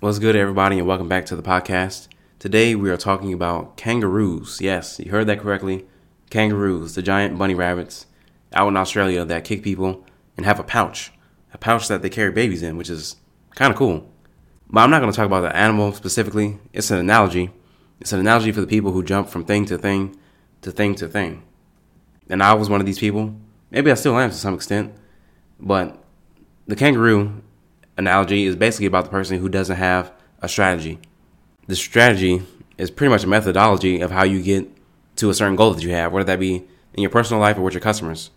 What's good, everybody, and welcome back to the podcast. Today we are talking about kangaroos. Yes, you heard that correctly. Kangaroos, the giant bunny rabbits out in Australia that kick people and have a pouch, a pouch that they carry babies in, which is kind of cool. But I'm not going to talk about the animal specifically. It's an analogy. It's an analogy for the people who jump from thing to thing to thing to thing. And I was one of these people. Maybe I still am to some extent. But the kangaroo analogy is basically about the person who doesn't have a strategy. The strategy is pretty much a methodology of how you get to a certain goal that you have, whether that be in your personal life or with your customers.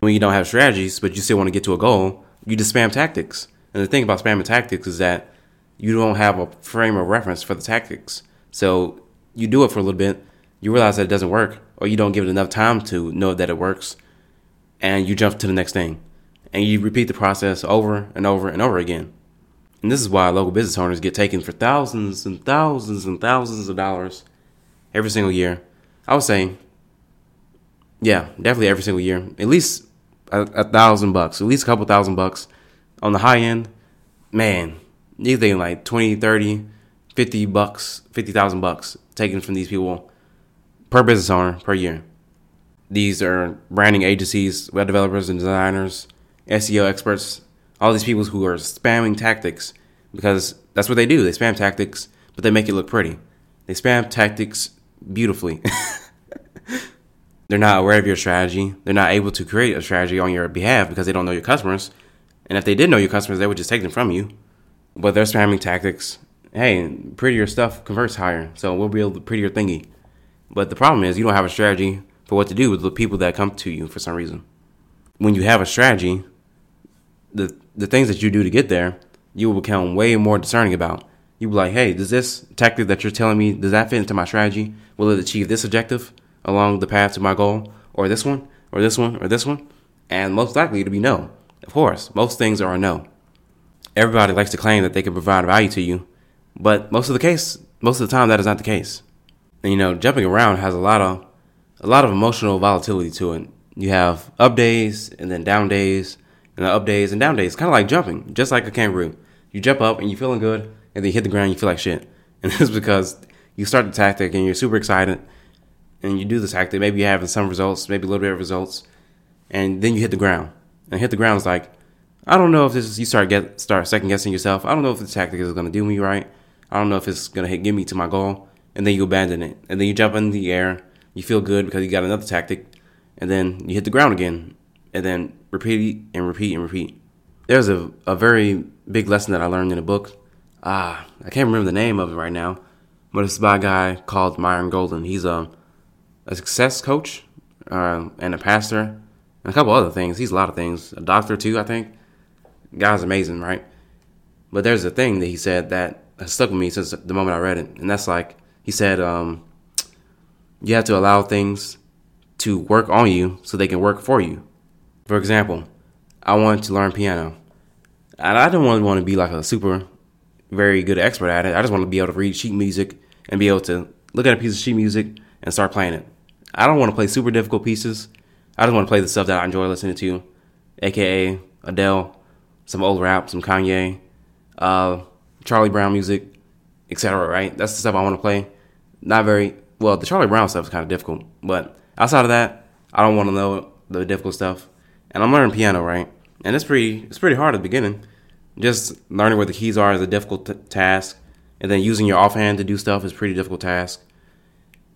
When you don't have strategies, but you still want to get to a goal, you just spam tactics. And the thing about spamming tactics is that you don't have a frame of reference for the tactics. So you do it for a little bit, you realize that it doesn't work, or you don't give it enough time to know that it works, and you jump to the next thing and you repeat the process over and over and over again. And this is why local business owners get taken for thousands and thousands and thousands of dollars every single year. I would say, yeah, definitely every single year, at least a, a thousand bucks, at least a couple thousand bucks. On the high end, man, you think like 20, 30, 50 bucks, 50,000 bucks taken from these people per business owner per year. These are branding agencies, web developers, and designers SEO experts, all these people who are spamming tactics because that's what they do. They spam tactics, but they make it look pretty. They spam tactics beautifully. They're not aware of your strategy. They're not able to create a strategy on your behalf because they don't know your customers. And if they did know your customers, they would just take them from you. But they're spamming tactics. Hey, prettier stuff converts higher, so we'll build a prettier thingy. But the problem is you don't have a strategy for what to do with the people that come to you for some reason. When you have a strategy, the the things that you do to get there, you will become way more discerning about. You will be like, hey, does this tactic that you're telling me does that fit into my strategy? Will it achieve this objective along the path to my goal, or this one, or this one, or this one? And most likely it'll be no. Of course, most things are a no. Everybody likes to claim that they can provide value to you, but most of the case, most of the time, that is not the case. And you know, jumping around has a lot of a lot of emotional volatility to it. You have up days and then down days and the up days and down days. Kind of like jumping, just like a kangaroo. You jump up and you're feeling good, and then you hit the ground you feel like shit. And this is because you start the tactic and you're super excited, and you do the tactic. Maybe you're having some results, maybe a little bit of results, and then you hit the ground. And hit the ground is like, I don't know if this is. You start get start second guessing yourself. I don't know if the tactic is going to do me right. I don't know if it's going to get me to my goal. And then you abandon it, and then you jump in the air. You feel good because you got another tactic, and then you hit the ground again, and then repeat and repeat and repeat. There's a, a very big lesson that I learned in a book. Ah, I can't remember the name of it right now, but it's by a guy called Myron Golden. He's a, a success coach uh, and a pastor and a couple other things. He's a lot of things. A doctor too, I think. guy's amazing, right? But there's a thing that he said that stuck with me since the moment I read it, and that's like he said, um, you have to allow things to work on you so they can work for you. For example, I wanted to learn piano. And I didn't want, to be like a super, very good expert at it. I just want to be able to read sheet music and be able to look at a piece of sheet music and start playing it. I don't want to play super difficult pieces. I just want to play the stuff that I enjoy listening to, aka Adele, some old rap, some Kanye, uh, Charlie Brown music, etc. Right? That's the stuff I want to play. Not very well. The Charlie Brown stuff is kind of difficult, but outside of that, I don't want to know the difficult stuff and I'm learning piano, right? And it's pretty it's pretty hard at the beginning. Just learning where the keys are is a difficult t- task, and then using your offhand to do stuff is pretty difficult task.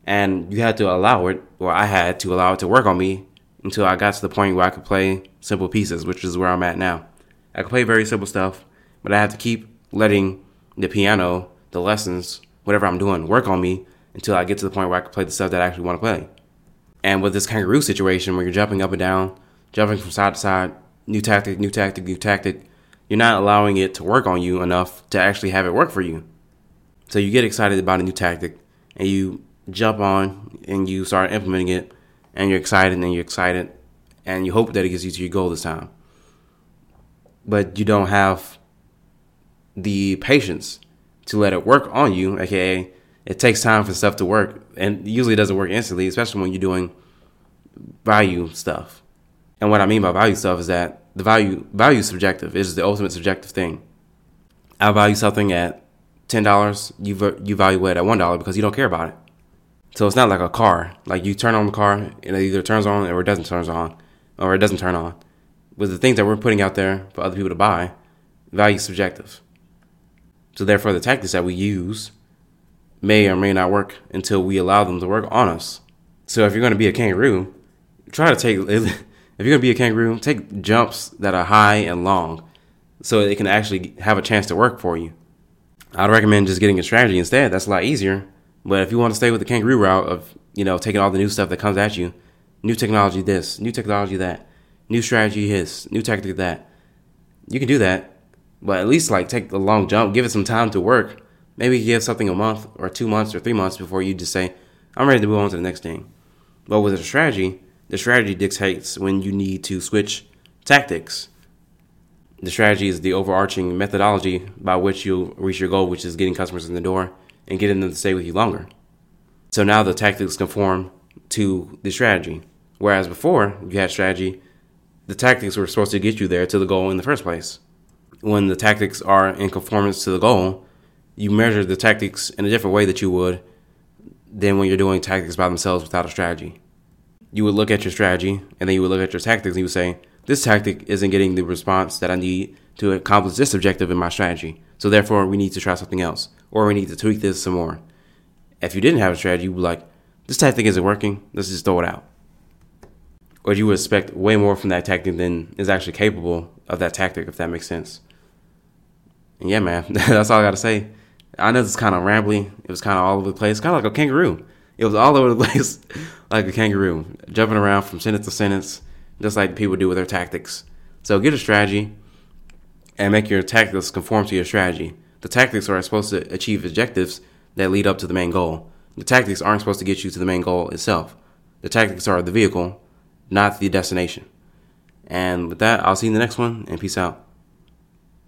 And you had to allow it, or I had to allow it to work on me until I got to the point where I could play simple pieces, which is where I'm at now. I can play very simple stuff, but I have to keep letting the piano, the lessons, whatever I'm doing, work on me until I get to the point where I can play the stuff that I actually want to play. And with this kangaroo situation where you're jumping up and down, jumping from side to side, new tactic, new tactic, new tactic. You're not allowing it to work on you enough to actually have it work for you. So you get excited about a new tactic and you jump on and you start implementing it and you're excited and you're excited and you hope that it gets you to your goal this time. But you don't have the patience to let it work on you, aka it takes time for stuff to work and usually it doesn't work instantly, especially when you're doing value stuff. And what I mean by value stuff is that the value value is subjective. It is the ultimate subjective thing. I value something at ten dollars, you you value it at one dollar because you don't care about it. So it's not like a car. Like you turn on the car and it either turns on or it doesn't turn on, or it doesn't turn on. With the things that we're putting out there for other people to buy, value is subjective. So therefore, the tactics that we use may or may not work until we allow them to work on us. So if you're going to be a kangaroo, try to take. If you're to be a kangaroo, take jumps that are high and long, so it can actually have a chance to work for you. I'd recommend just getting a strategy instead. That's a lot easier. But if you want to stay with the kangaroo route of you know taking all the new stuff that comes at you, new technology this, new technology that, new strategy his, new tactic that, you can do that. But at least like take a long jump, give it some time to work. Maybe give something a month or two months or three months before you just say, I'm ready to move on to the next thing. But with a strategy, the strategy dictates when you need to switch tactics. The strategy is the overarching methodology by which you'll reach your goal, which is getting customers in the door and getting them to stay with you longer. So now the tactics conform to the strategy. Whereas before you had strategy, the tactics were supposed to get you there to the goal in the first place. When the tactics are in conformance to the goal, you measure the tactics in a different way that you would than when you're doing tactics by themselves without a strategy you would look at your strategy and then you would look at your tactics and you would say, this tactic isn't getting the response that I need to accomplish this objective in my strategy. So therefore, we need to try something else or we need to tweak this some more. If you didn't have a strategy, you would be like, this tactic isn't working. Let's just throw it out. Or you would expect way more from that tactic than is actually capable of that tactic, if that makes sense. And yeah, man, that's all I got to say. I know it's kind of rambly. It was kind of all over the place, kind of like a kangaroo. It was all over the place, like a kangaroo, jumping around from sentence to sentence, just like people do with their tactics. So get a strategy and make your tactics conform to your strategy. The tactics are supposed to achieve objectives that lead up to the main goal. The tactics aren't supposed to get you to the main goal itself. The tactics are the vehicle, not the destination. And with that, I'll see you in the next one, and peace out.